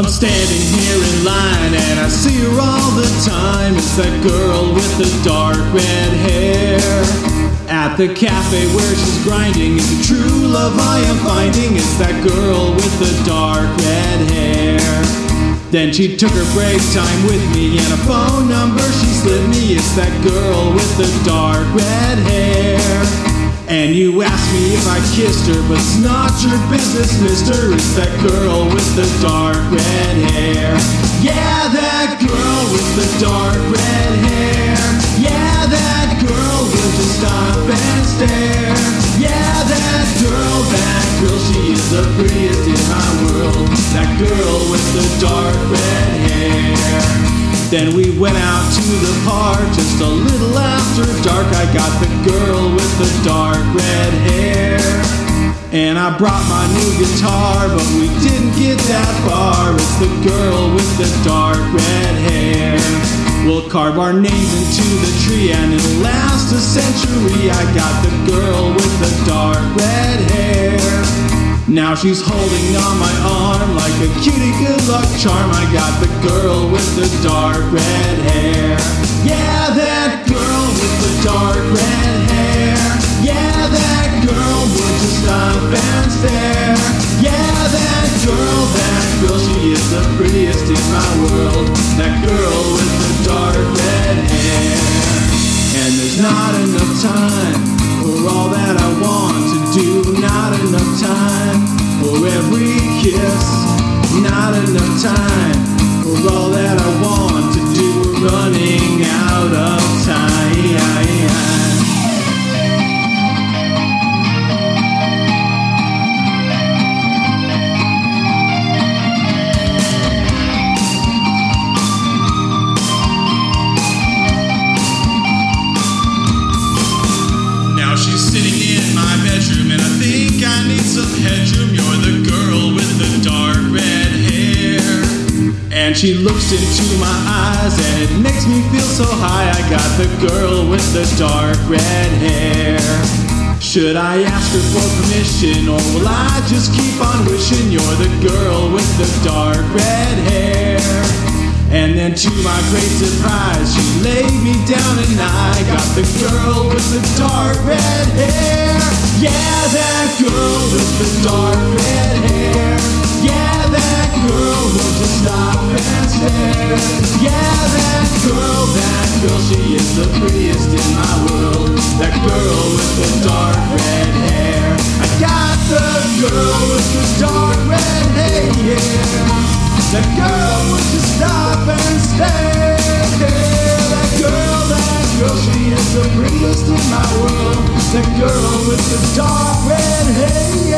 I'm standing here in line and I see her all the time. It's that girl with the dark red hair. At the cafe where she's grinding, it's the true love I am finding. It's that girl with the dark red hair. Then she took her break time with me and a phone number she slid me. It's that girl with the dark red hair. And you asked me if I kissed her, but it's not your business, mister. It's that girl with the dark red hair. Yeah, that girl with the dark red hair. Yeah, that girl will just stop and stare. Yeah, that girl, that girl, she is the prettiest in my world. That girl with the dark red hair. Then we went out to the park just a little after dark. I got the girl with the dark red hair. And I brought my new guitar, but we didn't get that far. It's the girl with the dark red hair. We'll carve our names into the tree and it'll last a century. I got the girl with the dark red hair. Now she's holding on my arm like a cutie good luck charm. I got girl with the dark red hair. Yeah, that girl with the dark red hair. Yeah, that girl would just stop and stare. Yeah, that girl, that girl, she is the prettiest in my world. That girl with the dark red hair. And there's not enough time for all that I want to do. Not enough time for every kiss. Not enough time all that I want to do. Running out she looks into my eyes, and it makes me feel so high. I got the girl with the dark red hair. Should I ask her for permission, or will I just keep on wishing you're the girl with the dark red hair? And then to my great surprise, she laid me down and I got the girl with the dark red hair. Yeah, that girl with the dark red hair. Yeah, that girl, that girl, she is the prettiest in my world. That girl with the dark red hair. I got the girl with the dark red hair. That girl would just stop and stare. That girl, that girl, she is the prettiest in my world. That girl with the dark red hair.